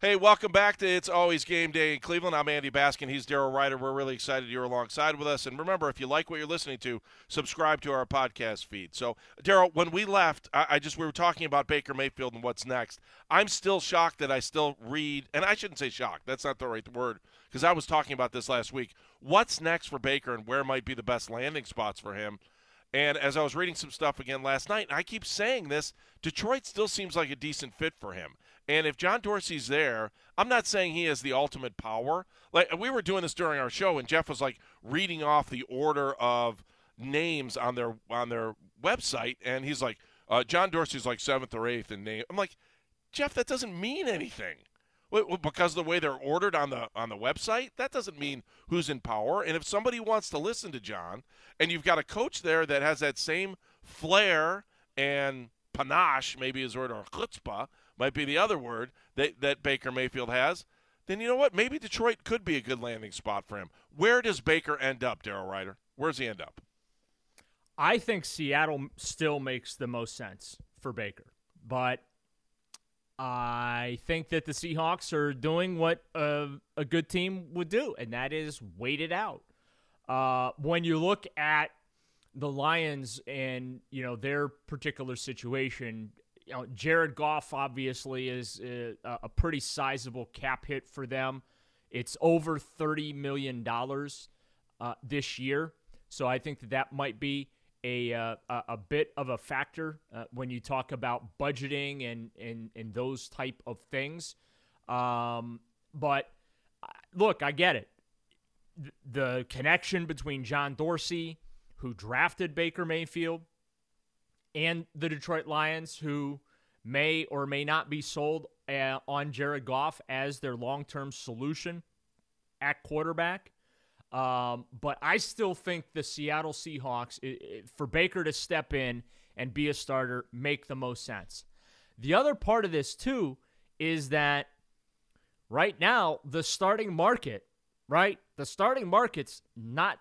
Hey, welcome back to It's Always Game Day in Cleveland. I'm Andy Baskin. He's Daryl Ruiter. We're really excited you're alongside with us. And remember, if you like what you're listening to, subscribe to our podcast feed. So, Daryl, when we left, I, I, just we were talking about Baker Mayfield and what's next. I'm still shocked that I still read, and I shouldn't say shocked. That's not the right word because I was talking about this last week. What's next for Baker and where might be the best landing spots for him? And as I was reading some stuff again last night, I keep saying this, Detroit still seems like a decent fit for him. And if John Dorsey's there, I'm not saying he has the ultimate power. Like we were doing this during our show, and Jeff was like reading off the order of names on their on their website, and he's like, uh, John Dorsey's like seventh or eighth in name. I'm like, Jeff, that doesn't mean anything. Because of the way they're ordered on the on the website, that doesn't mean who's in power. And if somebody wants to listen to John, and you've got a coach there that has that same flair and panache, maybe is word or chutzpah, might be the other word that, that Baker Mayfield has, then you know what? Maybe Detroit could be a good landing spot for him. Where does Baker end up, Daryl Ruiter? Where does he end up? I think Seattle still makes the most sense for Baker, but I think that the Seahawks are doing what a, a good team would do, and that is wait it out. Uh, when you look at the Lions and you know their particular situation, you know, Jared Goff obviously is a, a pretty sizable cap hit for them. It's over thirty million dollars uh, this year, so I think that that might be a uh, a bit of a factor uh, when you talk about budgeting and and and those type of things. Um, but uh, look, I get it. The connection between John Dorsey, who drafted Baker Mayfield, and the Detroit Lions, who may or may not be sold uh, on Jared Goff as their long term solution at quarterback. Um, but I still think the Seattle Seahawks, it, it, for Baker to step in and be a starter, make the most sense. The other part of this, too, is that right now, the starting market, right? The starting market's not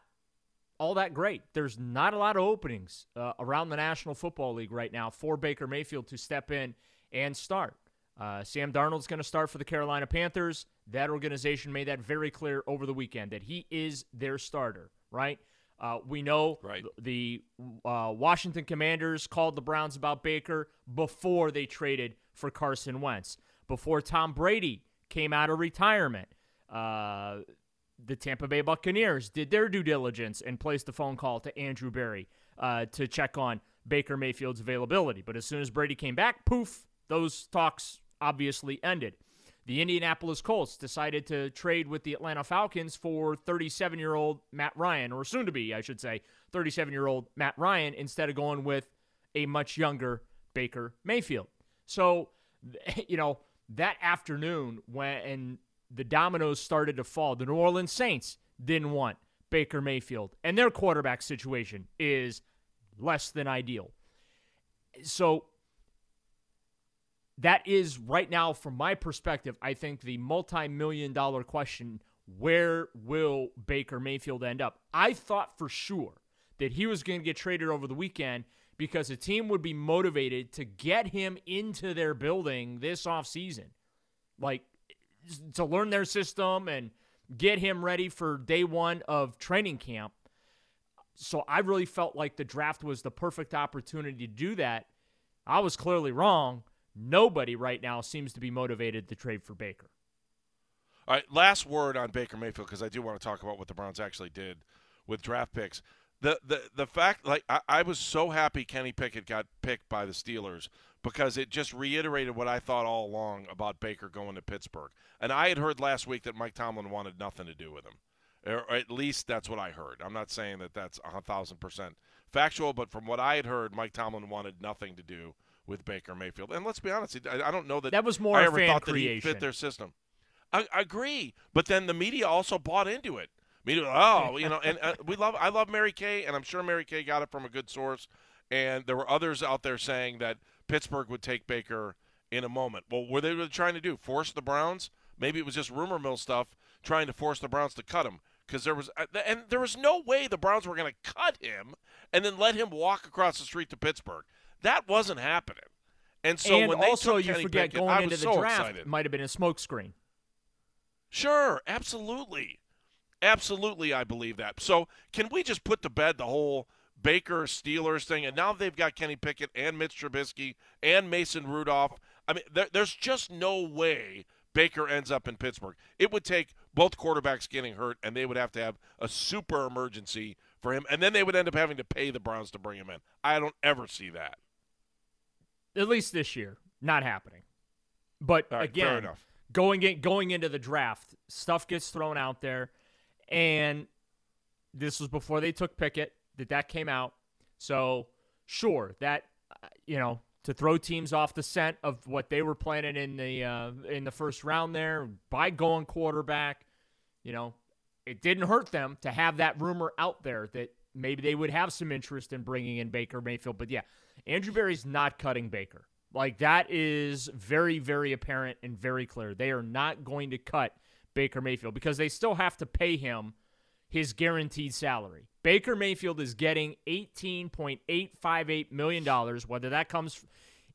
all that great. There's not a lot of openings uh, around the National Football League right now for Baker Mayfield to step in and start. Uh, Sam Darnold's going to start for the Carolina Panthers. That organization made that very clear over the weekend that he is their starter, right? Uh, we know right. the uh, Washington Commanders called the Browns about Baker before they traded for Carson Wentz. Before Tom Brady came out of retirement, uh, the Tampa Bay Buccaneers did their due diligence and placed a phone call to Andrew Berry uh, to check on Baker Mayfield's availability. But as soon as Brady came back, poof, those talks obviously ended. The Indianapolis Colts decided to trade with the Atlanta Falcons for 37 year old Matt Ryan, or soon to be, I should say, 37 year old Matt Ryan, instead of going with a much younger Baker Mayfield. So you know, that afternoon when the dominoes started to fall, the New Orleans Saints didn't want Baker Mayfield, and their quarterback situation is less than ideal. So that is right now, from my perspective, I think the multi million dollar question where will Baker Mayfield end up? I thought for sure that he was going to get traded over the weekend because a team would be motivated to get him into their building this offseason. Like to learn their system and get him ready for day one of training camp. So I really felt like the draft was the perfect opportunity to do that. I was clearly wrong. Nobody right now seems to be motivated to trade for Baker. All right, last word on Baker Mayfield because I do want to talk about what the Browns actually did with draft picks. The the the fact like I, I was so happy Kenny Pickett got picked by the Steelers because it just reiterated what I thought all along about Baker going to Pittsburgh. And I had heard last week that Mike Tomlin wanted nothing to do with him. Or at least that's what I heard. I'm not saying that that's a thousand percent factual, but from what I had heard, Mike Tomlin wanted nothing to do with Baker Mayfield. And let's be honest, I don't know that that was more I ever thought creation. that he fit their system. I, I, agree, but then the media also bought into it. Media, oh, you know, and uh, we love I love Mary Kay, and I'm sure Mary Kay got it from a good source. And there were others out there saying that Pittsburgh would take Baker in a moment. Well, were they really trying to do? Force the Browns? Maybe it was just rumor mill stuff trying to force the Browns to cut him because there was uh, and there was no way the Browns were going to cut him and then let him walk across the street to Pittsburgh. That wasn't happening. And so and when also they took you Kenny forget Pickett, going into the so draft excited. might have been a smokescreen. Sure, absolutely. Absolutely, I believe that. So, can we just put to bed the whole Baker Steelers thing? And now they've got Kenny Pickett and Mitch Trubisky and Mason Rudolph. I mean, there, there's just no way Baker ends up in Pittsburgh. It would take both quarterbacks getting hurt, and they would have to have a super emergency for him, and then they would end up having to pay the Browns to bring him in. I don't ever see that. At least this year, not happening. But right, again, going in, going into the draft, stuff gets thrown out there, and this was before they took Pickett that that came out. So sure, that uh, you know to throw teams off the scent of what they were planning in the uh, in the first round there by going quarterback. You know, it didn't hurt them to have that rumor out there that maybe they would have some interest in bringing in Baker Mayfield. But yeah, Andrew Berry's not cutting Baker. Like that is very, very apparent and very clear. They are not going to cut Baker Mayfield because they still have to pay him his guaranteed salary. Baker Mayfield is getting $18.858 million, whether that comes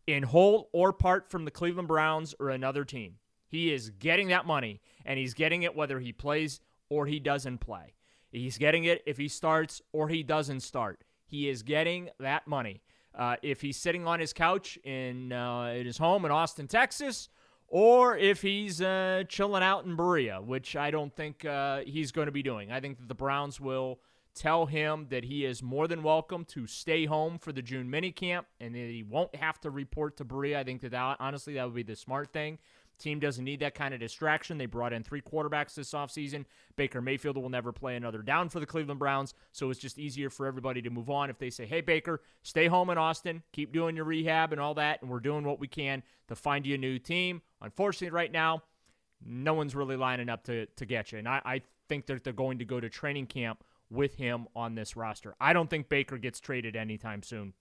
in whole or part from the Cleveland Browns or another team. He is getting that money, and he's getting it whether he plays or he doesn't play. He's getting it if he starts or he doesn't start. He is getting that money. Uh, if he's sitting on his couch in, uh, in his home in Austin, Texas, or if he's uh, chilling out in Berea, which I don't think uh, he's going to be doing. I think that the Browns will tell him that he is more than welcome to stay home for the June minicamp and that he won't have to report to Berea. I think that, that honestly that would be the smart thing. Team doesn't need that kind of distraction. They brought in three quarterbacks this offseason. Baker Mayfield will never play another down for the Cleveland Browns, so it's just easier for everybody to move on if they say, hey, Baker, stay home in Austin, keep doing your rehab and all that, and we're doing what we can to find you a new team. Unfortunately, right now, no one's really lining up to, to get you. And I, I think that they're going to go to training camp with him on this roster. I don't think Baker gets traded anytime soon.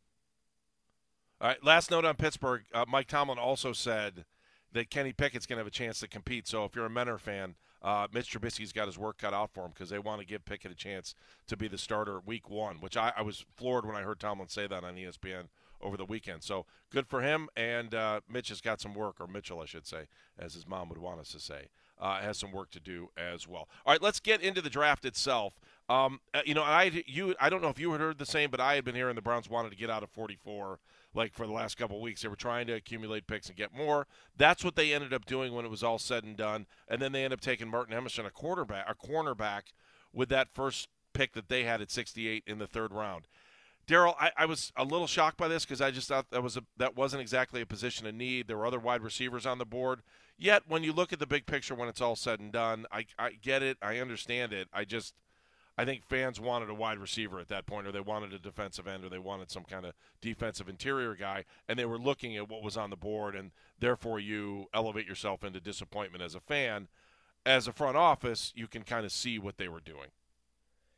All right, last note on Pittsburgh. Uh, Mike Tomlin also said that Kenny Pickett's going to have a chance to compete. So if you're a Menor fan, uh, Mitch Trubisky's got his work cut out for him because they want to give Pickett a chance to be the starter week one, which I, I, was floored when I heard Tomlin say that on ESPN over the weekend. So good for him. And uh, Mitch has got some work, or Mitchell, I should say, as his mom would want us to say, uh, has some work to do as well. All right, let's get into the draft itself. Um, uh, you know, I you I don't know if you had heard the same, but I had been hearing the Browns wanted to get out of 44 like for the last couple weeks. They were trying to accumulate picks and get more. That's what they ended up doing when it was all said and done. And then they ended up taking Martin Emerson, a quarterback, a cornerback, with that first pick that they had at 68 in the third round. Daryl, I, I, was a little shocked by this because I just thought that was a, that wasn't exactly a position of need. There were other wide receivers on the board. Yet, when you look at the big picture, when it's all said and done, I, I get it, I understand it. I just I think fans wanted a wide receiver at that point, or they wanted a defensive end, or they wanted some kind of defensive interior guy, and they were looking at what was on the board, and therefore you elevate yourself into disappointment as a fan. As a front office, you can kind of see what they were doing.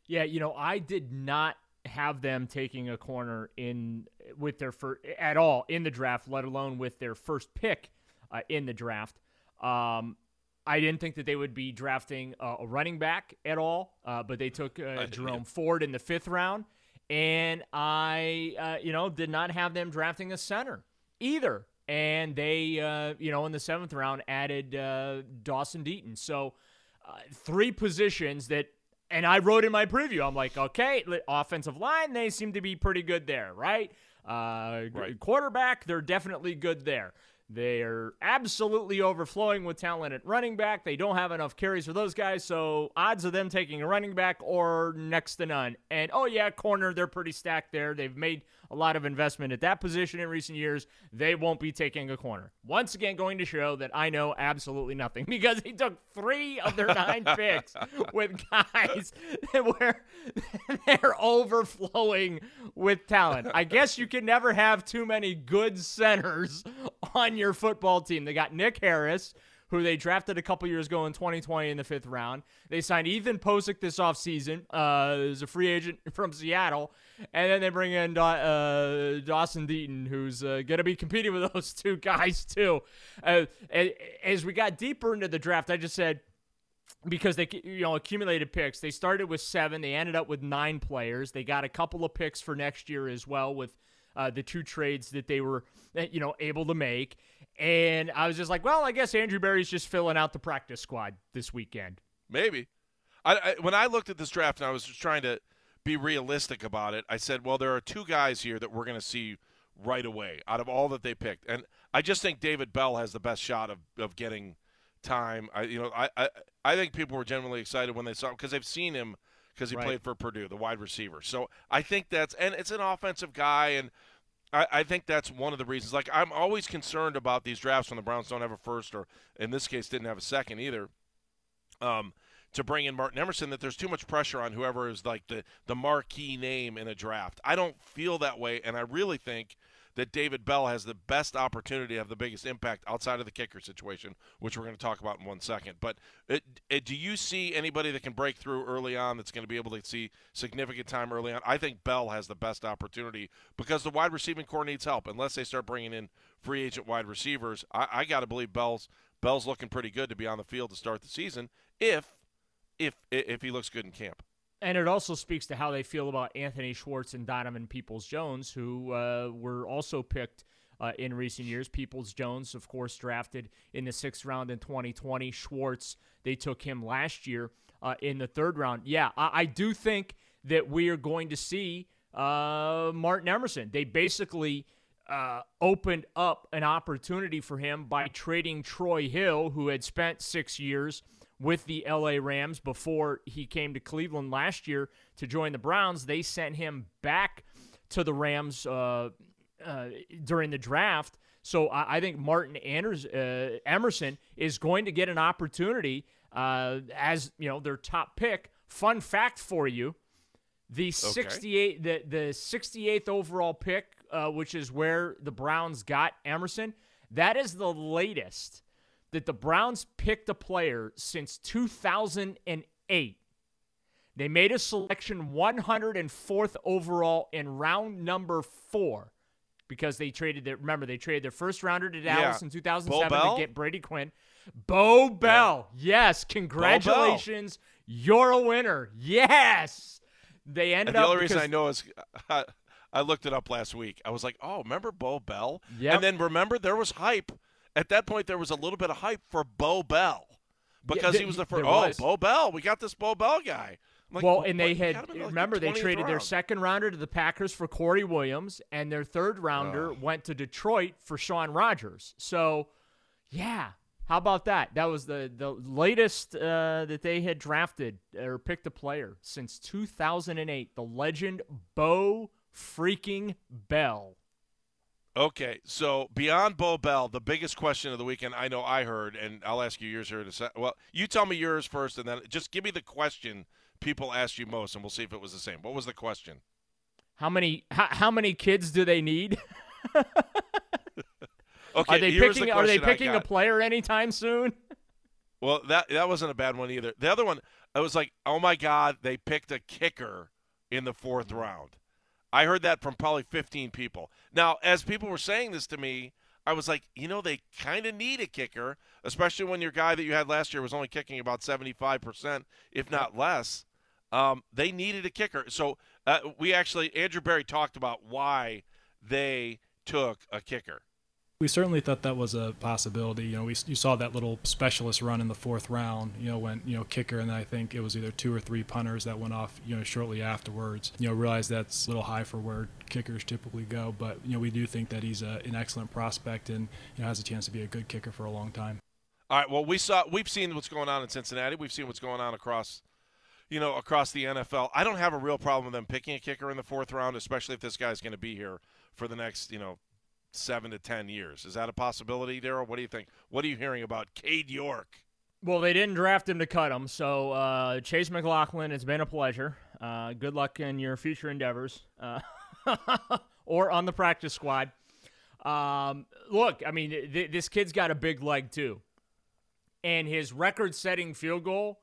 Yeah, you know, I did not have them taking a corner in with their first at all in the draft, let alone with their first pick uh, in the draft. Um, I didn't think that they would be drafting uh, a running back at all, uh, but they took uh, Jerome Ford in the fifth round, and I, uh, you know, did not have them drafting a center either. And they, uh, you know, in the seventh round added uh, Dawson Deaton. So three positions that, and I wrote in my preview, I'm like, okay, offensive line, they seem to be pretty good there, right? right. Quarterback, they're definitely good there. They're absolutely overflowing with talent at running back. They don't have enough carries for those guys, so odds of them taking a running back or next to none. And oh yeah, corner, they're pretty stacked there. They've made a lot of investment at that position in recent years. They won't be taking a corner. Once again, going to show that I know absolutely nothing because he took three of their nine picks with guys where they're overflowing with talent. I guess you can never have too many good centers on your football team. They got Nick Harris who they drafted a couple years ago in 2020 in the fifth round. They signed Ethan Pocic this offseason uh, as a free agent from Seattle. And then they bring in uh, Dawson Deaton, who's uh, going to be competing with those two guys, too. Uh, as we got deeper into the draft, I just said, because they you know accumulated picks. They started with seven. They ended up with nine players. They got a couple of picks for next year as well with uh, the two trades that they were you know able to make. And I was just like, well, I guess Andrew Berry's just filling out the practice squad this weekend. Maybe. I, I, when I looked at this draft and I was just trying to be realistic about it, I said, well, there are two guys here that we're going to see right away out of all that they picked, and I just think David Bell has the best shot of, of getting time. I you know I, I I think people were generally excited when they saw him because they've seen him because he right. played for Purdue, the wide receiver. So I think that's and it's an offensive guy and I, I think that's one of the reasons. Like I'm always concerned about these drafts when the Browns don't have a first, or in this case, didn't have a second either. Um, to bring in Martin Emerson, that there's too much pressure on whoever is like the the marquee name in a draft. I don't feel that way, and I really think that David Bell has the best opportunity to have the biggest impact outside of the kicker situation, which we're going to talk about in one second. But it, it, do you see anybody that can break through early on that's going to be able to see significant time early on? I think Bell has the best opportunity because the wide receiving corps needs help. Unless they start bringing in free agent wide receivers, I, I got to believe Bell's Bell's looking pretty good to be on the field to start the season if if if he looks good in camp. And it also speaks to how they feel about Anthony Schwartz and Donovan Peoples Jones, who uh, were also picked uh, in recent years. Peoples Jones, of course, drafted in the sixth round in 2020. Schwartz, they took him last year uh, in the third round. Yeah, I, I, do think that we are going to see uh, Martin Emerson. They basically. Uh, opened up an opportunity for him by trading Troy Hill, who had spent six years with the LA Rams before he came to Cleveland last year to join the Browns. They sent him back to the Rams uh, uh, during the draft. So I, I think Martin Anders, uh, Emerson is going to get an opportunity uh, as you know their top pick. Fun fact for you: the okay. 68 the the 68th overall pick, uh, which is where the Browns got Emerson. That is the latest that the Browns picked a player since 2008. They made a selection 104th overall in round number four because they traded their, remember, they traded their first rounder to Dallas yeah. in 2007 to get Brady Quinn. Beau Bell. Yeah. Yes. Congratulations. You're a winner. Yes. They ended and the up. The only reason I know is. I looked it up last week. I was like, "Oh, remember Beau Bell?" Yeah. And then remember there was hype at that point there was a little bit of hype for Beau Bell because yeah, he was the first. Oh, Beau Bell, we got this Beau Bell guy. Like, well, and they had remember they traded round. their second rounder to the Packers for Corey Williams, and their third rounder oh. went to Detroit for Shaun Rogers. So, yeah, how about that? That was the the latest uh, that they had drafted or picked a player since 2008. The legend Beau freaking Bell. Okay, so beyond Beau Bell, the biggest question of the weekend I know I heard, and I'll ask you yours here in a second. Well, you tell me yours first, and then just give me the question people asked you most, and we'll see if it was the same. What was the question? How many how, how many kids do they need? Okay, are they here's picking the are they picking a player anytime soon? Well, that that wasn't a bad one either. The other one, I was like, oh my god, they picked a kicker in the fourth round. I heard that from probably 15 people. Now, as people were saying this to me, I was like, you know, they kind of need a kicker, especially when your guy that you had last year was only kicking about 75%, if not less. Um, they needed a kicker. So uh, we actually, Andrew Berry talked about why they took a kicker. We certainly thought that was a possibility. You know, we you saw that little specialist run in the fourth round. You know, when you know kicker, and I think it was either two or three punters that went off. You know, shortly afterwards. You know, realize that's a little high for where kickers typically go. But you know, we do think that he's a, an excellent prospect and you know has a chance to be a good kicker for a long time. All right. Well, we saw we've seen what's going on in Cincinnati. We've seen what's going on across, you know, across the NFL. I don't have a real problem with them picking a kicker in the fourth round, especially if this guy's going to be here for the next, you know, seven to ten years. Is that a possibility, Daryl? What do you think? What are you hearing about Cade York? Well, they didn't draft him to cut him. So, uh, Chase McLaughlin, it's been a pleasure. Uh, good luck in your future endeavors uh, or on the practice squad. Um, look, I mean, th- this kid's got a big leg, too. And his record setting field goal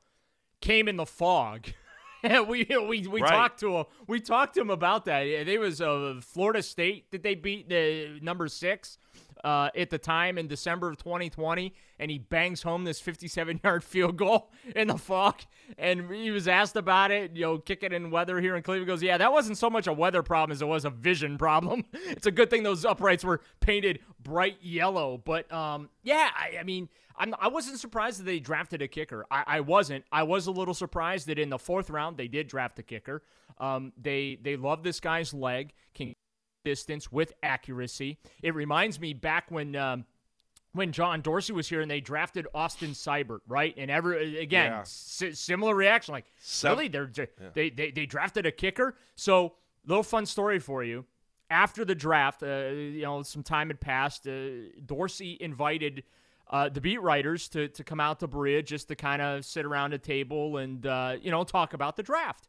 came in the fog. we we, we Right. talked to him. We talked to him about that. It was uh, Florida State that they beat the number six uh, at the time in December of 2020, and he bangs home this 57-yard field goal in the fog. And he was asked about it, you know, kicking in weather here in Cleveland. He Goes, yeah, that wasn't so much a weather problem as it was a vision problem. it's a good thing those uprights were painted bright yellow. But um, yeah, I, I mean. I'm, I wasn't surprised that they drafted a kicker. I, I wasn't. I was a little surprised that in the fourth round they did draft a kicker. Um, they they love this guy's leg, can distance with accuracy. It reminds me back when um, when John Dorsey was here and they drafted Austin Seibert, right? And every again, Yeah. si- similar reaction. Like Sev- really, they're they, they they drafted a kicker. So little fun story for you. After the draft, uh, you know, some time had passed. Uh, Dorsey invited uh, the beat writers to to come out to Berea just to kind of sit around a table and uh, you know talk about the draft.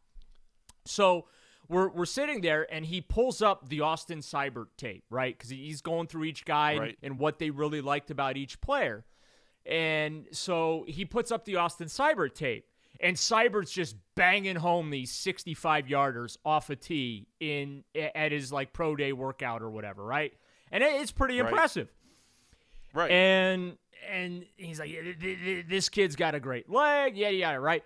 So we're we're sitting there, and he pulls up the Austin Seibert tape, right? Because he's going through each guy Right. and what they really liked about each player. And so he puts up the Austin Seibert tape, and Seibert's just banging home these 65 yarders off a tee in at his like pro day workout or whatever, right? And it's pretty Right. impressive. Right. And and he's like, "Th- th- th- this kid's got a great leg, yeah, yeah, right.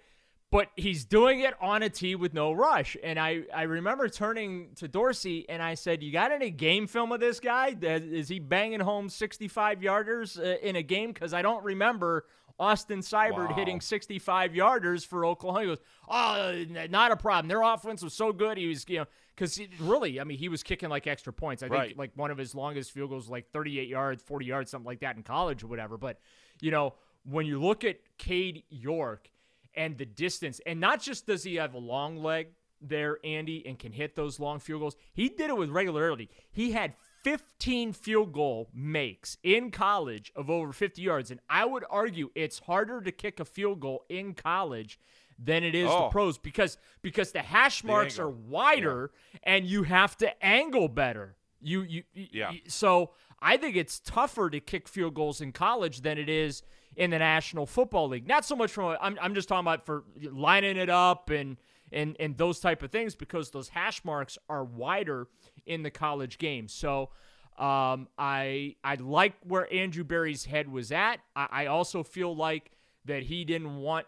But he's doing it on a tee with no rush. And I, I remember turning to Dorsey and I said, You got any game film of this guy? Is he banging home 65 yarders uh, in a game? Because I don't remember Austin Seibert Wow. hitting 65 yarders for Oklahoma. He goes, Oh, not a problem. Their offense was so good. He was, you know, because really, I mean, he was kicking like extra points. I think like one of his longest field goals like 38 yards, 40 yards, something like that in college or whatever. But, you know, when you look at Cade York and the distance, and not just does he have a long leg there, Andy, and can hit those long field goals, he did it with regularity. He had 15 field goal makes in college of over 50 yards. And I would argue it's harder to kick a field goal in college than it is Oh. the pros because because the hash marks are angle. wider and you have to angle better. You you, you- Yeah. you- so I think it's tougher to kick field goals in college than it is in the National Football League. Not so much from I'm I'm just talking about for lining it up and and and those type of things because those hash marks are wider in the college game. So um, I I like where Andrew Berry's head was at. I, I also feel like that he didn't want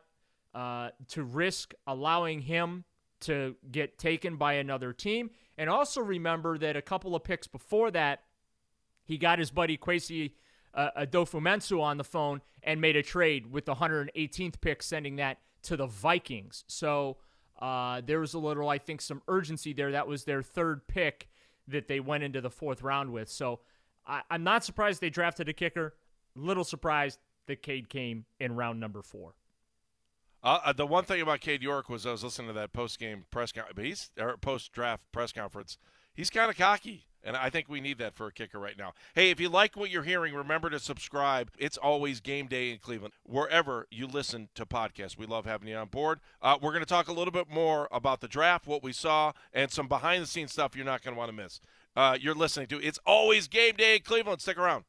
uh, to risk allowing him to get taken by another team. And also remember that a couple of picks before that, he got his buddy Kwesi uh, on the phone and made a trade with the 118th pick, sending that to the Vikings. So uh, there was a little, I think, some urgency there. That was their third pick that they went into the fourth round with. So I, I'm not surprised they drafted a kicker. Little surprised that Cade came in round number four. Uh, uh, the one thing about Cade York was I was listening to that post game press con- but he's post draft press conference. He's kind of cocky, And I think we need that for a kicker right now. Hey, if you like what you're hearing, remember to subscribe. It's always game day in Cleveland, wherever you listen to podcasts. We love having you on board. Uh, we're going to talk a little bit more about the draft, what we saw, and some behind the scenes stuff you're not going to want to miss. Uh, you're listening to It's Always Game Day in Cleveland. Stick around.